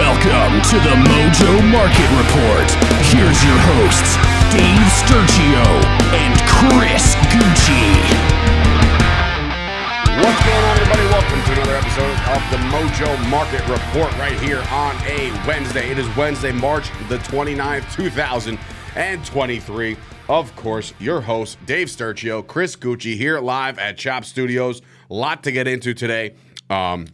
Welcome to the Mojo Market Report. Here's your hosts, Dave Sturgio and Chris Gucci. What's going on, everybody? Welcome to another episode of the Mojo Market Report right here on a Wednesday. It is Wednesday, March the 29th, 2023. Of course, your host, Dave Sturgio, Chris Gucci, here live at Chop Studios. A lot to get into today. Um,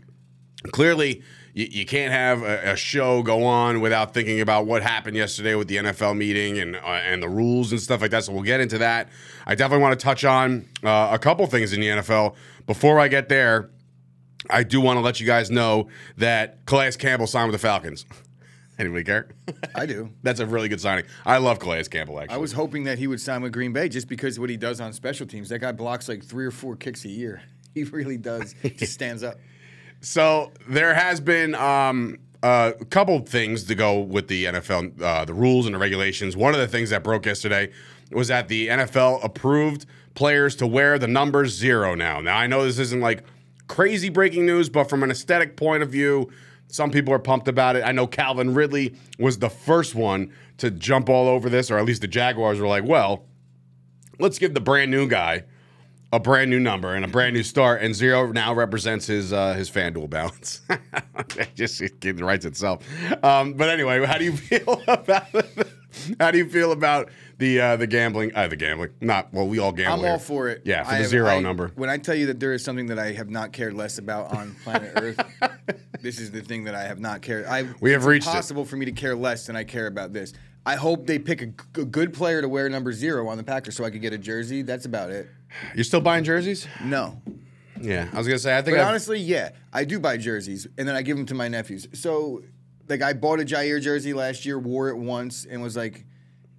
clearly, you, you can't have a, a show go on without thinking about what happened yesterday with the NFL meeting and uh, and the rules and stuff like that. So we'll get into that. I definitely want to touch on uh, a couple things in the NFL. Before I get there, I do want to let you guys know that Calais Campbell signed with the Falcons. Anybody care? I do. That's a really good signing. I love Calais Campbell. Actually, I was hoping that he would sign with Green Bay just because of what he does on special teams. That guy blocks like three or four kicks a year. He really does. Just stands up. So there has been um, a couple things to go with the NFL, uh, the rules and the regulations. One of the things that broke yesterday was that the NFL approved players to wear the number zero now. Now I know this isn't like crazy breaking news, but from an aesthetic point of view, some people are pumped about it. I know Calvin Ridley was the first one to jump all over this, or at least the Jaguars were like, well, let's give the brand new guy a brand new number and a brand new start, and zero now represents his uh, his FanDuel balance. it just it writes itself. Um, but anyway, how do you feel about how do you feel about the uh, the gambling? Uh, the gambling, not well, we all gamble. I'm here. all for it. Yeah, for I the have- zero I- number. When I tell you that there is something that I have not cared less about on planet Earth, this is the thing that I have not cared. I We have it's reached it. impossible for me to care less than I care about this. I hope they pick a, g- a good player to wear number zero on the Packers so I could get a jersey. That's about it. You're still buying jerseys? No. Yeah, I was gonna say I think But I've- honestly, yeah, I do buy jerseys, and then I give them to my nephews. So, like, I bought a Jaire jersey last year, wore it once, and was like,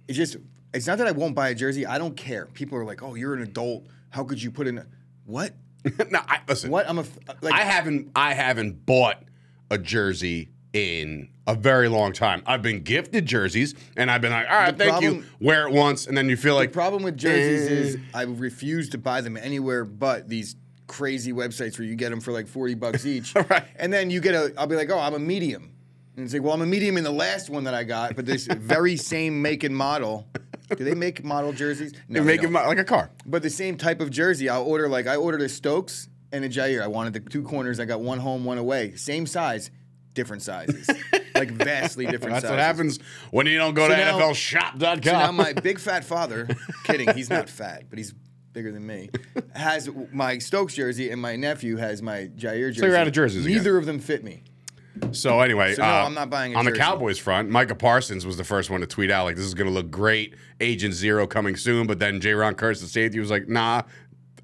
it's just, it's not that I won't buy a jersey. I don't care. People are like, oh, you're an adult. How could you put in a, what? no, I, listen. What? I'm a, f- like, I haven't I haven't bought a jersey in a very long time. I've been gifted jerseys, and I've been like, all right, The thank you. Wear it once, and then you feel like. the problem with jerseys eh. is I refuse to buy them anywhere but these crazy websites where you get them for like 40 bucks each. Right. And then you get a, I'll be like, oh, I'm a medium. And it's like, well, I'm a medium in the last one that I got, but this very same make and model. Do they make model jerseys? No, they make don't. it like a car. But the same type of jersey, I'll order like I ordered a Stokes and a Jaire. I wanted the two corners. I got one home, one away. Same size, different sizes. like vastly different That's sizes. what happens when you don't go So to now- NFLShop.com. So now my big fat father, kidding, he's not fat, but he's bigger than me, has my Stokes jersey and my nephew has my Jaire jersey. So you're out of jerseys again. Neither of them fit me. So anyway, So no, uh, I'm not buying a on the. Cowboys front. Micah Parsons was the first one to tweet out like, "This is going to look great, Agent Zero coming soon." But then Jayron Kearse, the safety, was like, "Nah,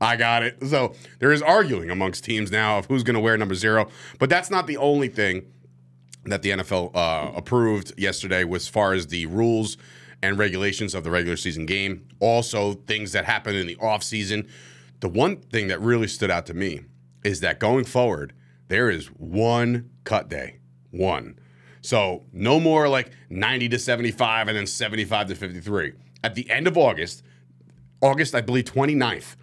I got it." So there is arguing amongst teams now of who's going to wear number zero. But that's not the only thing that the NFL uh, approved yesterday, as far as the rules and regulations of the regular season game. Also, things that happened in the offseason. The one thing that really stood out to me is that going forward, there is one cut day. One. So no more like 90 to 75 and then 75 to 53. At the end of August, August, I believe 29th,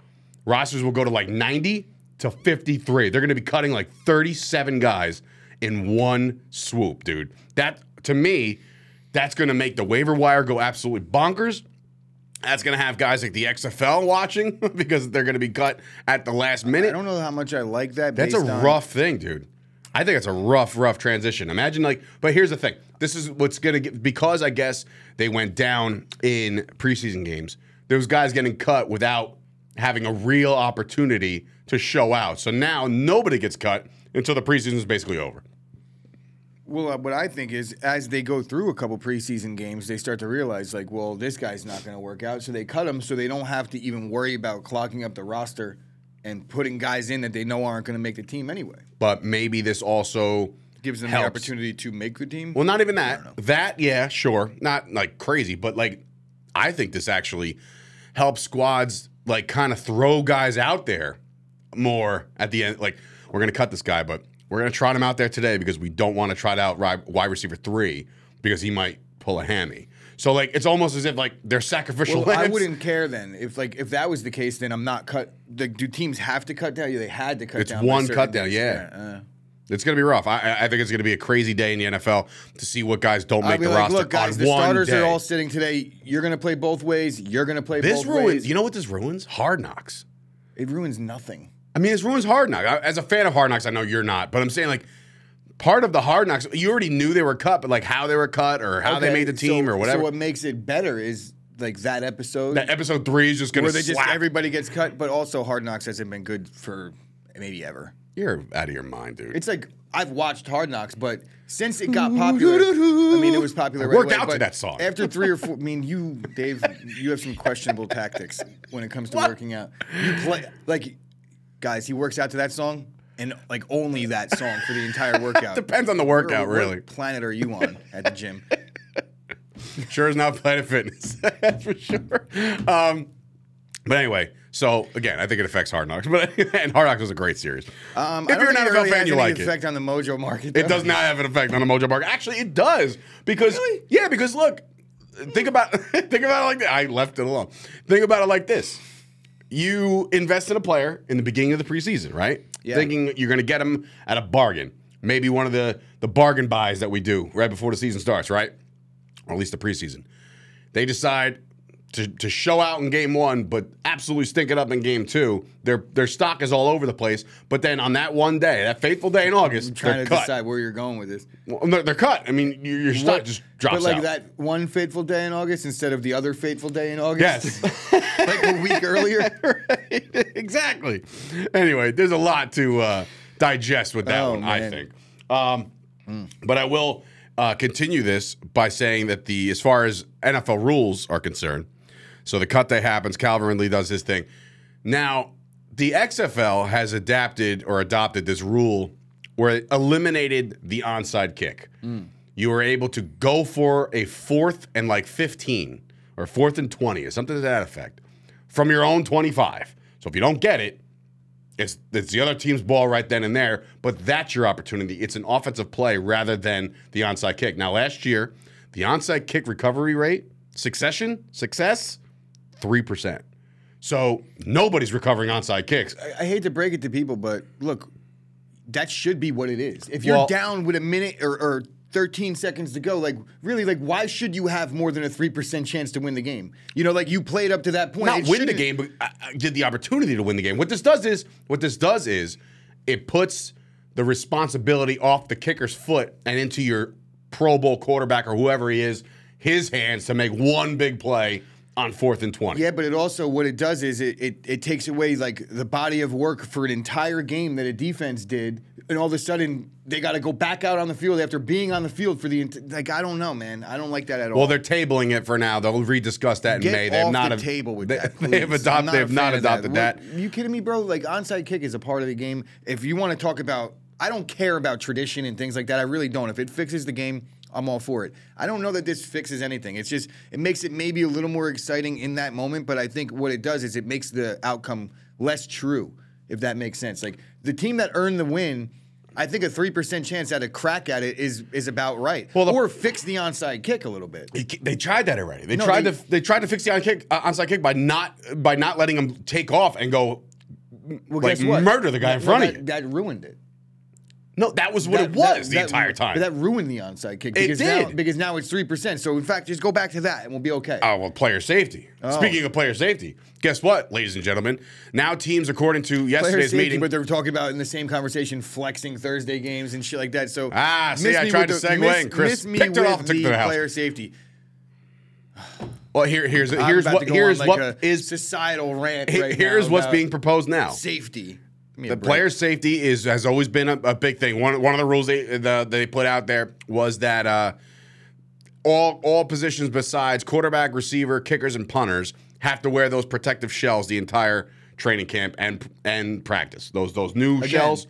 rosters will go to like 90 to 53. They're going to be cutting like 37 guys in one swoop, dude. That, to me, that's going to make the waiver wire go absolutely bonkers. That's going to have guys like the XFL watching because they're going to be cut at the last minute. I don't know how much I like that. That's a on- rough thing, dude. I think it's a rough, rough transition. Imagine like, but here's the thing. This is what's gonna get because I guess they went down in preseason games. Those guys getting cut without having a real opportunity to show out. So now nobody gets cut until the preseason is basically over. Well, uh, what I think is as they go through a couple preseason games, they start to realize like, well, this guy's not going to work out, so they cut him so they don't have to even worry about clogging up the roster and putting guys in that they know aren't going to make the team anyway. But maybe this also Gives them helps. the opportunity to make the team. Well, not even that. That, yeah, sure. Not like crazy, but like I think this actually helps squads like kind of throw guys out there more at the end. Like, we're gonna cut this guy, but we're gonna trot him out there today because we don't want to trot out wide receiver three because he might pull a hammy. So like it's almost as if like they're sacrificial Well, I wouldn't care then if like if that was the case. Then I'm not cut. Like, do teams have to cut down? Yeah, they had to cut It's down. by one cut down, days. yeah. uh, It's going to be rough. I, I- think it's going to be a crazy day in the NFL to see what guys don't make the like, roster look, guys, the starters day. are all sitting today. You're going to play both ways. You're going to play this both ruins. ways. You know what this ruins? Hard knocks. it ruins nothing. I mean, this ruins Hard Knocks. I- As a fan of Hard Knocks, I know you're not, but I'm saying like part of the Hard Knocks, you already knew they were cut, but like how they were cut or how they made the team so- or whatever. So what makes it better is like that episode that episode three is just going where to they just everybody gets cut, but also Hard Knocks hasn't been good for maybe ever. you're out of your mind, dude. It's like I've watched Hard Knocks, but since it got popular, I mean, it was popular. Right Worked away, out to that song. After three or four, I mean, you, Dave, you have some questionable tactics when it comes to working out. You play like, guys, he works out to that song and like only that song for the entire workout. Depends on the workout, what really. planet are you on at the gym? Sure is not Planet Fitness. That's for sure. Um, but anyway, so again, I think it affects Hard Knocks. But and Hard Knocks was a great series. Um, if you're an NFL really fan, you like it. effect on the mojo market. It does not have an effect on the Mojo Market. Actually, it does because yeah, because look, think about think about it like this. I left it alone. Think about it like this: you invest in a player in the beginning of the preseason, right? Yeah. Thinking you're going to get him at a bargain, maybe one of the the bargain buys that we do right before the season starts, right? Or at least the preseason. They decide to, to show out in game one, but absolutely stink it up in game two. Their their stock is all over the place. But then on that one day, that fateful day in August, I'm trying to cut. decide where you're going with this. Well, they're, they're cut. I mean, your, your stock just drops but like out. that one fateful day in August instead of the other fateful day in August. Yes. like a week earlier. right. Exactly. Anyway, there's a lot to uh, digest with that Oh, one, I think. Um, But I will uh, continue this by saying that the as far as NFL rules are concerned, so the cut day happens, Calvin Ridley does his thing. Now, the XFL has adapted or adopted this rule where it eliminated the onside kick. Mm. You were able to go for a fourth and like 15 or fourth and 20 or something to that effect from your own 25. So if you don't get it, it's it's the other team's ball right then and there, but that's your opportunity. It's an offensive play rather than the onside kick. Now, last year, the onside kick recovery rate, succession, success, 3%. So nobody's recovering onside kicks. I hate to break it to people, but look, that should be what it is. If you're Well- down with a minute or, or 13 seconds to go, like really, like why should you have more than a three percent chance to win the game? You know, like you played up to that point. Not It win the game, but I, I did the opportunity to win the game. What this does is, what this does is, it puts the responsibility off the kicker's foot and into your Pro Bowl quarterback or whoever he is, his hands to make one big play on fourth and twenty. Yeah, but it also what it does is it, it it takes away like the body of work for an entire game that a defense did, and all of a sudden they got to go back out on the field after being on the field for the like I don't know, man, I don't like that at all. Well, they're tabling it for now. They'll rediscuss that in Get May. They have not the ad- table with they, that. They have adopted. They have not adopted that. What- you kidding me, bro? Like onside kick is a part of the game. If you want to talk about, I don't care about tradition and things like that. I really don't. If it fixes the game, I'm all for it. I don't know that this fixes anything. It's just it makes it maybe a little more exciting in that moment. But I think what it does is it makes the outcome less true. If that makes sense. Like the team that earned the win. I think a three percent chance at a crack at it is is about right. Well, the- or fix the onside kick a little bit. They, tried that already. They No, tried they- to. They tried to fix the on kick, uh, onside kick by not by not letting him take off and go. Well, like, guess what? murder the guy in No, front of you. That ruined it. No, that was what That- it was that- the that- entire time. But that ruined the onside kick It because now did. because now it's three percent. So in fact, just go back to that and we'll be okay. Oh, well, player safety. Oh. Speaking of player safety, guess what, ladies and gentlemen? Now teams, according to yesterday's safety, meeting, but they're talking about in the same conversation flexing Thursday games and shit like that. So Ah, see, I tried to the- segue miss- and Chris miss me picked it off and took it the to the house. player safety. well, here, here's here's what here's what like a is societal rant. right here's now what's being proposed now. safety. Give me a The break. player safety is has always been a, a big thing. One one of the rules they the, they put out there was that uh, all all positions besides quarterback, receiver, kickers, and punters have to wear those protective shells the entire training camp and and practice. Those those new shells,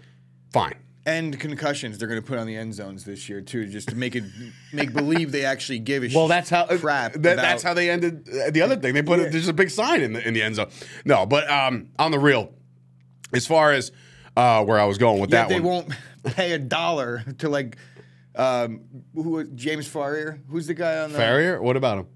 fine. and concussions they're going to put on the end zones this year too, just to make it make believe they actually give a shit. Well, that's how crap. that- that's how they ended uh, the other thing. They put Yeah. there's a big sign in the in the end zone. No, but um, on the real, as far as uh, where I was going with Yet that they one, won't pay a dollar to like um, who James Farrier. Who's the guy on the? Farrier. What about him?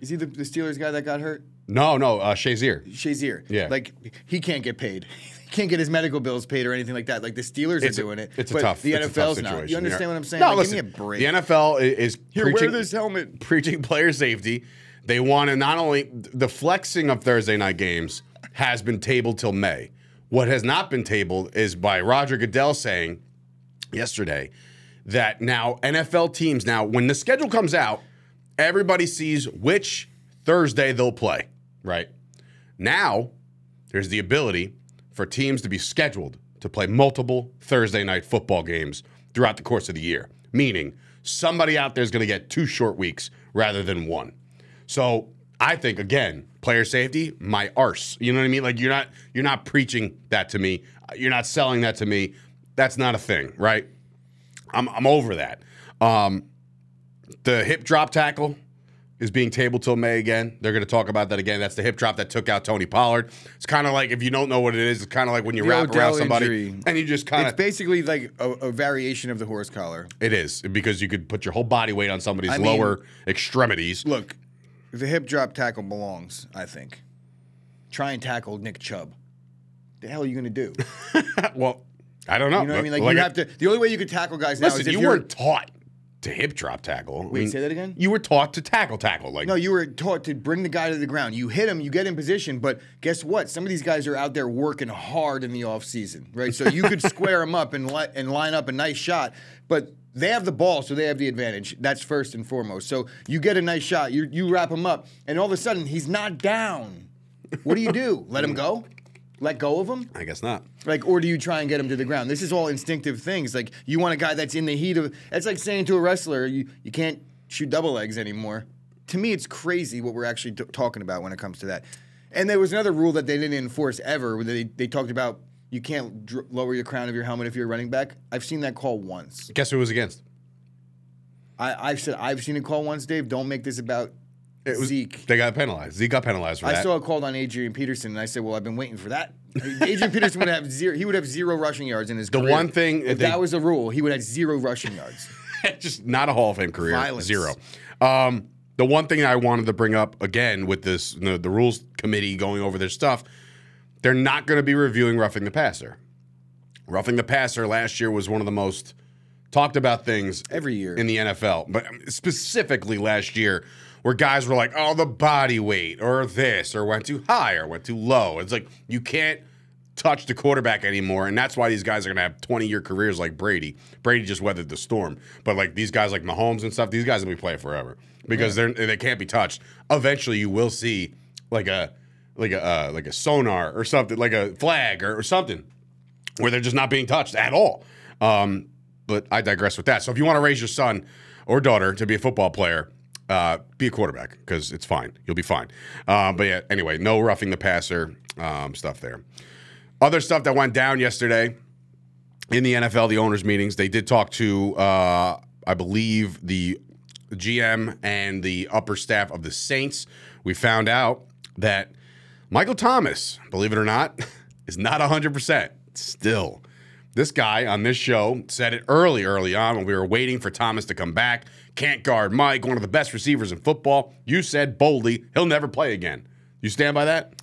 Is he the, the Steelers guy that got hurt? No, no, uh, Shazier. Shazier. Yeah. Like he can't get paid. He can't get his medical bills paid or anything like that. Like the Steelers It's are a- doing it. It's a but tough. The a tough NFL's not. You understand Yeah. what I'm saying? No, Like, listen. give me a break. The NFL is Here, preaching, wear this helmet. preaching player safety. They want to not only the flexing of Thursday night games has been tabled till May. What has not been tabled is by Roger Goodell saying yesterday that now NFL teams now when the schedule comes out, everybody sees which Thursday they'll play, right? Now, there's the ability for teams to be scheduled to play multiple Thursday night football games throughout the course of the year, meaning somebody out there is going to get two short weeks rather than one. So I think again, player safety, my arse. You know what I mean? Like you're not you're not preaching that to me. You're not selling that to me. That's not a thing, right? I'm I'm over that. Um, the hip drop tackle is being tabled till May again. They're going to talk about that again. That's the hip drop that took out Tony Pollard. It's kind of like if you don't know what it is, it's kind of like when you The wrap Odell around somebody injury. and you just kind of. It's basically like a, a variation of the horse collar. It is because you could put your whole body weight on somebody's I mean- lower extremities. Look, the hip drop tackle belongs. I think. Try and tackle Nick Chubb. The hell are you going to do? well, I don't know. You know what I mean? but Like, you have to. The only way you could tackle guys now Listen, is if you weren't taught to hip drop tackle. I Wait, mean, say that again? You were taught to tackle tackle. Like No, you were taught to bring the guy to the ground. You hit him, you get in position, but guess what? Some of these guys are out there working hard in the offseason, right? So you could square them up and, li- and line up a nice shot, but they have the ball, so they have the advantage. That's first and foremost. So you get a nice shot, you, you wrap him up, and all of a sudden he's not down. What do you do? Let him go? Let go of him? I guess not. Like, or do you try and get him to the ground? This is all instinctive things. Like, you want a guy that's in the heat of. It's like saying to a wrestler, you, you can't shoot double legs anymore. To me, it's crazy what we're actually t- talking about when it comes to that. And there was another rule that they didn't enforce ever. Where they, they talked about you can't dr- lower your crown of your helmet if you're a running back. I've seen that call once. Guess who it was against? I, I've said I've seen a call once, Dave. Don't make this about It was, Zeke. They got penalized. Zeke got penalized for I that. saw a call on Adrian Peterson, and I said, "Well, I've been waiting for that." Adrian Peterson would have zero. He would have zero rushing yards in his The career. one thing if they- that was a rule, he would have zero rushing yards. just not a Hall of Fame career. Violence. Zero. Um, the one thing I wanted to bring up again with this, the, the rules committee going over their stuff, they're not going to be reviewing roughing the passer. Roughing the passer last year was one of the most talked about things Every year. in the NFL, but um, specifically last year, where guys were like, "Oh, the body weight, or this, or went too high, or went too low." It's like you can't touch the quarterback anymore, and that's why these guys are gonna have twenty-year careers like Brady. Brady just weathered the storm, but like these guys like Mahomes and stuff, these guys will be playing forever because they're they can't be touched. Eventually, you will see like a like a uh, like a sonar or something, like a flag or, or something where they're just not being touched at all. Um, but I digress with that. So if you want to raise your son or daughter to be a football player, uh, be a quarterback because it's fine. You'll be fine. Uh, but yeah, anyway, no roughing the passer um, stuff there. Other stuff that went down yesterday in the NFL, the owners' meetings, they did talk to, uh, I believe, the GM and the upper staff of the Saints. We found out that Michael Thomas, believe it or not, is not 100%. Still, this guy on this show said it early, early on when we were waiting for Thomas to come back. Can't guard Mike, one of the best receivers in football. You said boldly, he'll never play again. You stand by that?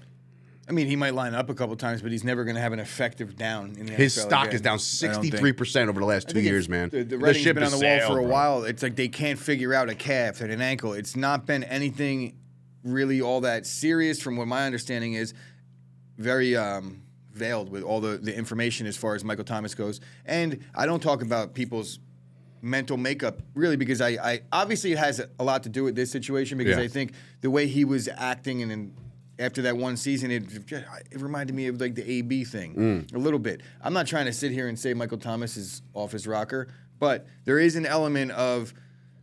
I mean, he might line up a couple times, but he's never going to have an effective down in the His NFL stock again, is down don't think. 63% over the last two years, man. The, the writing's ship been on the wall sailed, for a bro. while. It's like they can't figure out a calf and an ankle. It's not been anything really all that serious, from what my understanding is. Very um, veiled with all the, the information as far as Michael Thomas goes. And I don't talk about people's mental makeup really because I, I obviously it has a lot to do with this situation because Yeah. I think the way he was acting and. and after that one season, it, it reminded me of like the AB thing Mm. a little bit. I'm not trying to sit here and say Michael Thomas is off his rocker, but there is an element of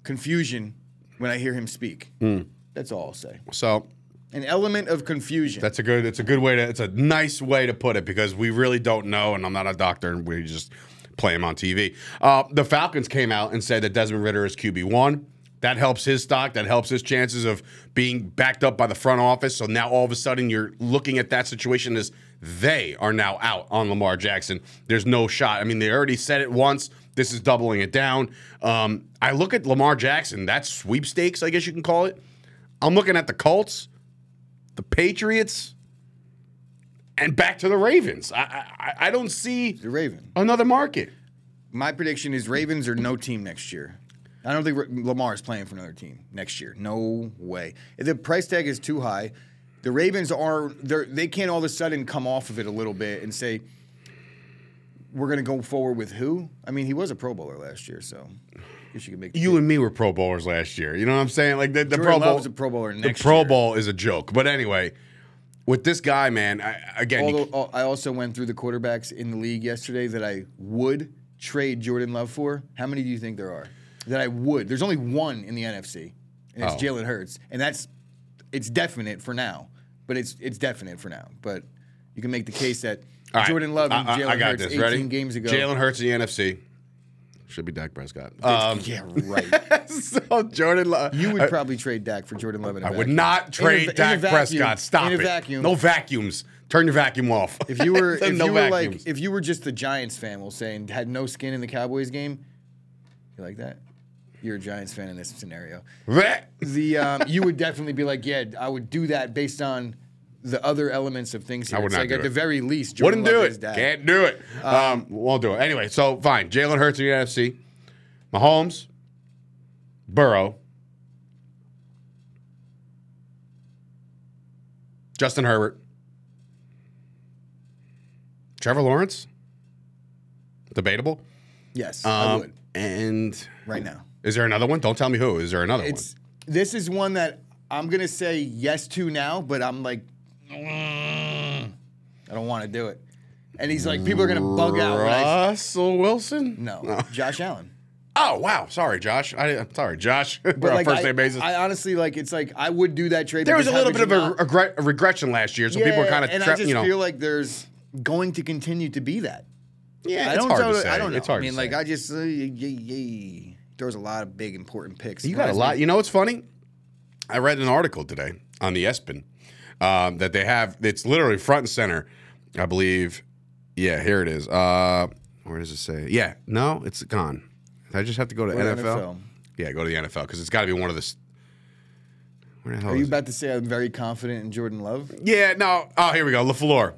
confusion when I hear him speak. Mm. That's all I'll say. So An element of confusion. That's a good. It's a good way to. It's a nice way to put it because we really don't know, and I'm not a doctor, and we just play him on TV. Uh, the Falcons came out and said that Desmond Ridder is QB one. That helps his stock. That helps his chances of being backed up by the front office. So now all of a sudden you're looking at that situation as they are now out on Lamar Jackson. There's no shot. I mean, they already said it once. This is doubling it down. Um, I look at Lamar Jackson. That's sweepstakes, I guess you can call it. I'm looking at the Colts, the Patriots, and back to the Ravens. I I, I don't see The Raven. another market. My prediction is Ravens are no team next year. I don't think Lamar is playing for another team next year. No way. The price tag is too high. The Ravens they're, they can't all of a sudden come off of it a little bit and say we're going to go forward with who? I mean, he was a Pro Bowler last year, so I guess you can make You and me were Pro Bowlers last year. You know what I'm saying? Like the, the Pro Bowl is a Pro Bowler The Pro year. Bowl is a joke. But anyway, with this guy, man, I, again, Although uh, I also went through the quarterbacks in the league yesterday that I would trade Jordan Love for. How many do you think there are that I would? There's only one in the NFC, and it's Oh. Jalen Hurts, and that's it's definite for now. But it's it's definite for now. But you can make the case that All right, Jordan Love and I- I- Jalen I got Hurts this. 18 Ready? games ago. Jalen Hurts in the NFC. Should be Dak Prescott. Um, yeah, right. so Jordan Love. You would I- probably trade Dak for Jordan Love. In a I would vacuum. not In a- trade in a Dak vacuum. Prescott. Stop in a it. vacuum. No vacuums. Turn your vacuum off. If you were, if no you were vacuums. like, if you were just the Giants fan, we'll say, and had no skin in the Cowboys game, you like that? You're a Giants fan in this scenario. The um, you would definitely be like, yeah, I would do that based on the other elements of things. Here. I would It's not like do at it. the very least, Jordan Wouldn't do Love it. is Dak. Can't do it. Um, won't do it. Anyway, so fine. Jalen Hurts in the NFC. Mahomes, Burrow, Justin Herbert, Trevor Lawrence. Debatable. Yes, I Um, would and right now. is there another one? Don't tell me who. Is there another one? It's this is one that I'm gonna say yes to now, but I'm like, I don't want to do it. And he's like, people are gonna bug out. when I- Russell Wilson? no, Josh Allen. Oh wow. Sorry, Josh. I, I'm sorry, Josh. We're But on like, first I, name basis. I honestly like. It's like I would do that trade. There was a because little bit of a, not- a regression last year, so people are kind of, and I tra- just you know, feel like there's going to continue to be that. yeah, I it's don't hard know, to say. I don't know. It's hard I mean, to like say. I just uh, yay. There's a lot of big important picks. you got a lot. You know what's funny? I read an article today on the ESPN um, that they have. It's literally front and center. I believe. Yeah, here it is. Uh, where does it say? Yeah, no, it's gone. I just have to go to NFL. NFL. Yeah, go to the NFL because it's got to be one of the. Where the hell Are you is it? about to say I'm very confident in Jordan Love? Yeah, no. Oh, here we go. LaFleur.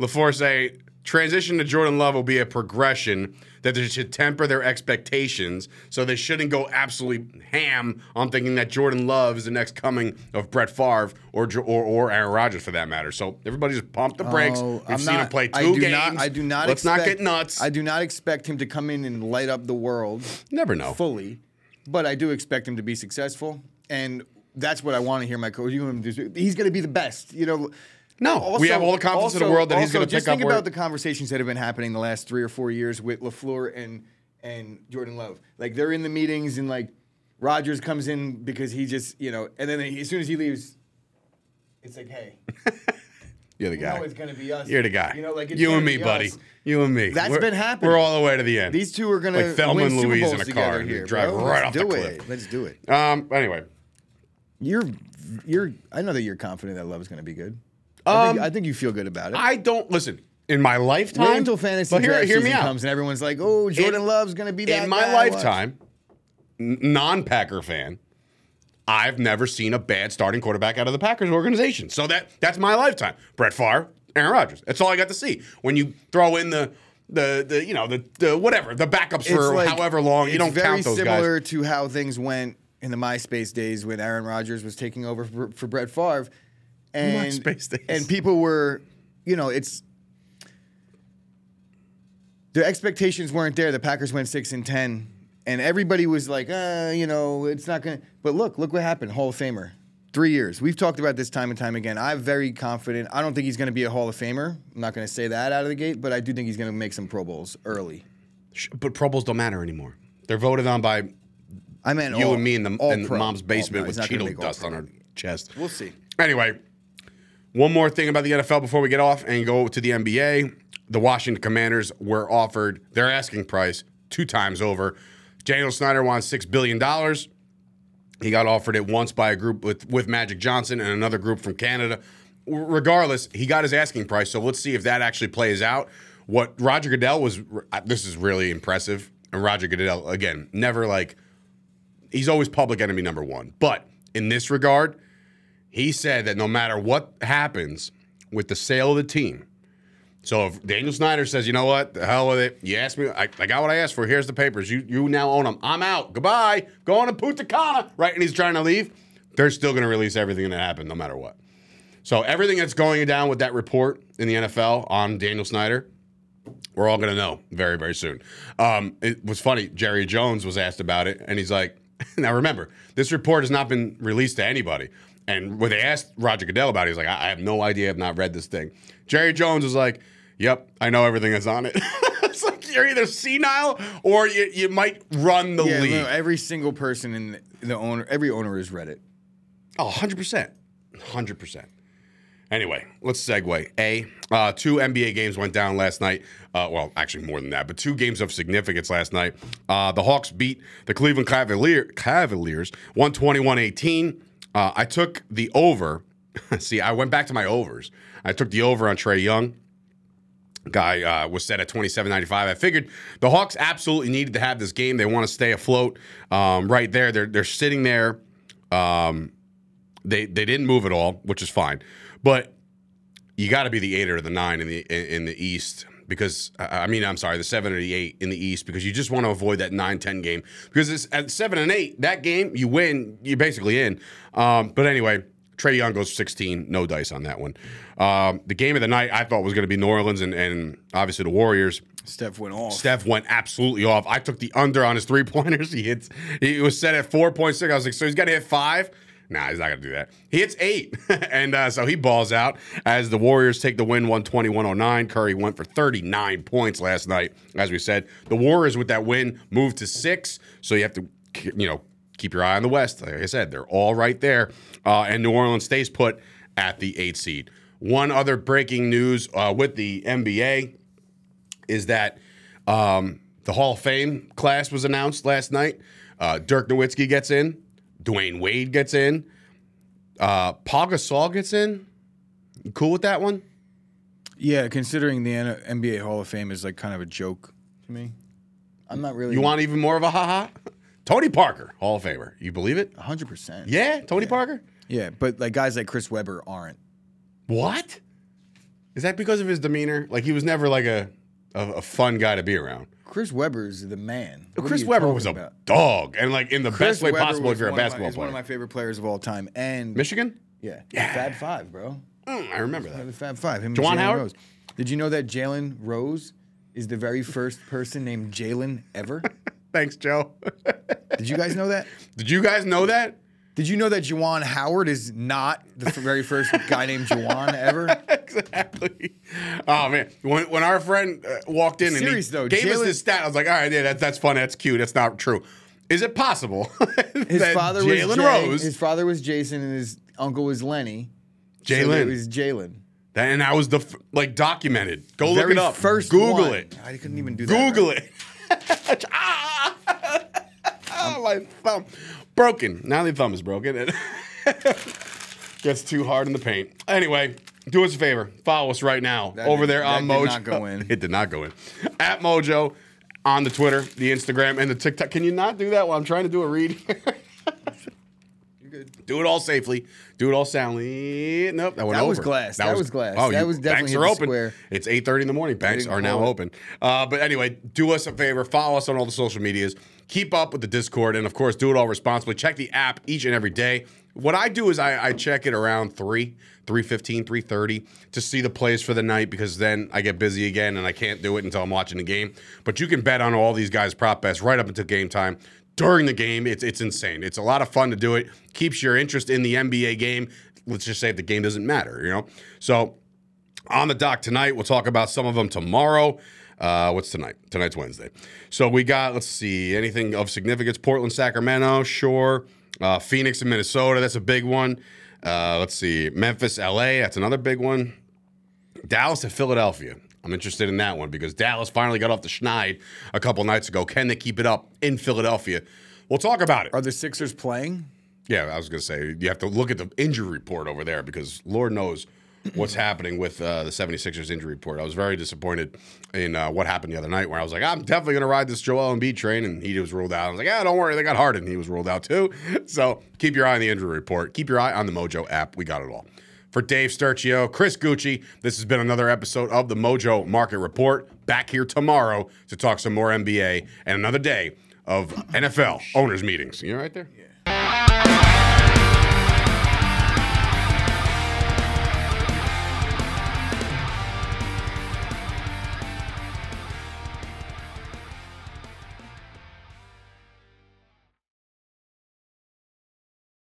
LaFleur say transition to Jordan Love will be a progression that they should temper their expectations. So they shouldn't go absolutely ham on thinking that Jordan Love is the next coming of Brett Favre or or, or Aaron Rodgers for that matter. So everybody just pump the brakes. Oh, We've I'm seen not- him play two I do games. Not, I do not. Let's expect, not get nuts. I do not expect him to come in and light up the world Never know. fully, but I do expect him to be successful, and that's what I want to hear my coach. You want him to do. He's going to be the best. You know. No, we have all the confidence in the world that he's gonna just pick up Just think about the conversations that have been happening the last three or four years with Lafleur and and Jordan Love. Like they're in the meetings and like Rodgers comes in because he just you know, and then he, as soon as he leaves, it's like, hey, You're the you guy. it's gonna be us. You're the guy. You know, like it's you and me, buddy. us. You and me. That's We're- been happening. We're all the way to the end. These two are gonna Like Thelma and Louise in a car and here, drive bro. right Let's off the do cliff. it. Let's do it. Um. Anyway, You're, you're. I know that you're confident that Love is going to be good. I, Um, think, I think you feel good about it. I don't listen in my lifetime. Wait until fantasy but hear, draft hear me season out. comes and everyone's like, "Oh, Jordan In- Love's going to be that." in my guy. Lifetime, n- non-Packer fan, I've never seen a bad starting quarterback out of the Packers organization. So that that's my lifetime. Brett Favre, Aaron Rodgers. That's all I got to see. When you throw in the the the you know the, the whatever the backups for like- however long, you it's don't very count those guys. similar to how things went in the MySpace days when Aaron Rodgers was taking over for, for Brett Favre, and and people were, you know, it's the expectations weren't there. The Packers went six and ten, and everybody was like, uh, you know, it's not gonna. But look, look what happened. Hall of Famer, three years. We've talked about this time and time again. I'm very confident. I don't think he's gonna be a Hall of Famer. I'm not gonna say that out of the gate, but I do think he's gonna make some Pro Bowls early. But Pro Bowls don't matter anymore. They're voted on by I meant you all- and me in the in pro. mom's basement with Cheeto dust on her chest. We'll see. Anyway, one more thing about the NFL before we get off and go to the NBA. The Washington Commanders were offered their asking price two times over. Daniel Snyder wants six billion dollars. He got offered it once by a group with, with Magic Johnson and another group from Canada. Regardless, he got his asking price. So let's see if that actually plays out. What Roger Goodell was, this is really impressive. And Roger Goodell, again, never like, he's always public enemy number one. But in this regard, he said that no matter what happens, with the sale of the team. So if Daniel Snyder says, you know what, the hell with it, you asked me, I, I got what I asked for. Here's the papers. You you now own them. I'm out. Goodbye. Going to Punta Cana. Right, and he's trying to leave. They're still going to release everything that happened, no matter what. So everything that's going down with that report in the NFL on Daniel Snyder, we're all going to know very very soon. Um, it was funny. Jerry Jones was asked about it, and he's like, "Now remember, this report has not been released to anybody." And when they asked Roger Goodell about it, he's like, "I, I have no idea. I've not read this thing." Jerry Jones was like, "Yep, I know everything that's on it." it's like you're either senile or you, you might run the Yeah, league. no, every single person in the owner, every owner has read it. Oh, 100%. 100%. Anyway, let's segue. A, uh, two NBA games went down last night. Uh, well, actually more than that, but two games of significance last night. Uh, the Hawks beat the Cleveland Cavalier, Cavaliers 121-18. Uh, I took the over. See, I went back to my overs. I took the over on Trae Young. Guy uh, was set at 27.95. I figured the Hawks absolutely needed to have this game. They want to stay afloat. Um, right there, they're they're sitting there. Um, they they didn't move at all, which is fine. But you got to be the eight or the nine in the in, in the East because I mean I'm sorry, the seven or the eight in the East because you just want to avoid that 9-10 game because it's at seven and eight that game you win you're basically in. Um, but anyway, Trae Young goes 16, no dice on that one. Um, the game of the night I thought was going to be New Orleans and, and obviously the Warriors. Steph went off. Steph went absolutely off. I took the under on his three pointers. He hits. He was set at four point six. I was like, so he's got to hit five. Nah, he's not gonna do that. He hits eight, and uh, so he balls out as the Warriors take the win, 120-109. Curry went for 39 points last night. As we said, the Warriors with that win moved to six. So you have to, you know, keep your eye on the West. Like I said, they're all right there, uh, and New Orleans stays put at the eight seed. One other breaking news uh, with the NBA is that um, the Hall of Fame class was announced last night. Uh, Dirk Nowitzki gets in. Dwyane Wade gets in. Uh, Paul Gasol gets in. You cool with that one? Yeah, considering the N- NBA Hall of Fame is like kind of a joke to me. I'm not really. You want even more of a haha? Tony Parker, Hall of Famer. You believe it? 100. percent Yeah, Tony Parker. Yeah, but like guys like Chris Webber aren't. What? Is that because of his demeanor? Like he was never like a a, a fun guy to be around. Chris Webber's the man. What Chris Webber was a about? dog, and like in the Chris best way Webber possible if you're a of my- basketball he's one of my favorite players of all time, and Michigan? yeah, Yeah. Fab Five, bro. Mm, I remember The that. Fab Five. Him, Juwan Howard? Rose. Did you know that Jalen Rose is the very first person named Jalen ever? Thanks, Joe. Did you guys know that? Did you guys know that? Did you know that Juwan Howard is not the very first guy named Juwan ever? exactly. Oh man, when, when our friend uh, walked in and Serious, though, gave us Jalen- this stat, I was like, all right, yeah, that's that's funny, that's cute, that's not true. Is it possible His that father was Jalen Jay, Rose, His father was Jason, and his uncle was Lenny. So Jalen. it was Jalen. that, and that was the f- like documented. Go look it up. First Google one. it. I couldn't even do that. Google it. ah! my thumb broken. Now the thumb is broken. It gets too hard in the paint. Anyway, do us a favor. Follow us right now That over did- there on Mojo. did not go in. It did not go in. At Mojo on the Twitter, the Instagram, and the TikTok. Can you not do that while I'm trying to do a read? Do it all safely. Do it all soundly. Nope, that went That was over. glass. That was glass. Oh, That was definitely banks are open. square. It's eight thirty in the morning. Banks are now it. open. Uh, but anyway, do us a favor. Follow us on all the social medias. Keep up with the Discord, and of course, do it all responsibly. Check the app each and every day. What I do is I, I check it around three. 315 330 to see the plays for the night because then I get busy again and I can't do it until I'm watching the game. But you can bet on all these guys' prop bets right up until game time during the game. It's it's insane. It's a lot of fun to do it. Keeps your interest in the NBA game. Let's just say the game doesn't matter, you know. So on the dock tonight, we'll talk about some of them tomorrow. Uh, what's tonight? Tonight's Wednesday. So we got let's see anything of significance. Portland, Sacramento, sure. Uh, Phoenix and Minnesota. That's a big one. Uh, let's see Memphis, LA. That's another big one. Dallas and Philadelphia. I'm interested in that one because Dallas finally got off the schneid a couple nights ago. Can they keep it up in Philadelphia? We'll talk about it. Are the Sixers playing? Yeah, I was going to say, you have to look at the injury report over there because Lord knows what's happening with uh, the 76ers injury report. I was very disappointed in uh, what happened the other night where I was like, I'm definitely going to ride this Joel Embiid train, and he was ruled out. I was like, ah, don't worry, they got Harden. He was ruled out too. So keep your eye on the injury report. Keep your eye on the Mojo app. We got it all. For Dave Sturchio, Chris Gucci, this has been another episode of the Mojo Market Report. Back here tomorrow to talk some more NBA and another day of NFL owners meetings. You right there?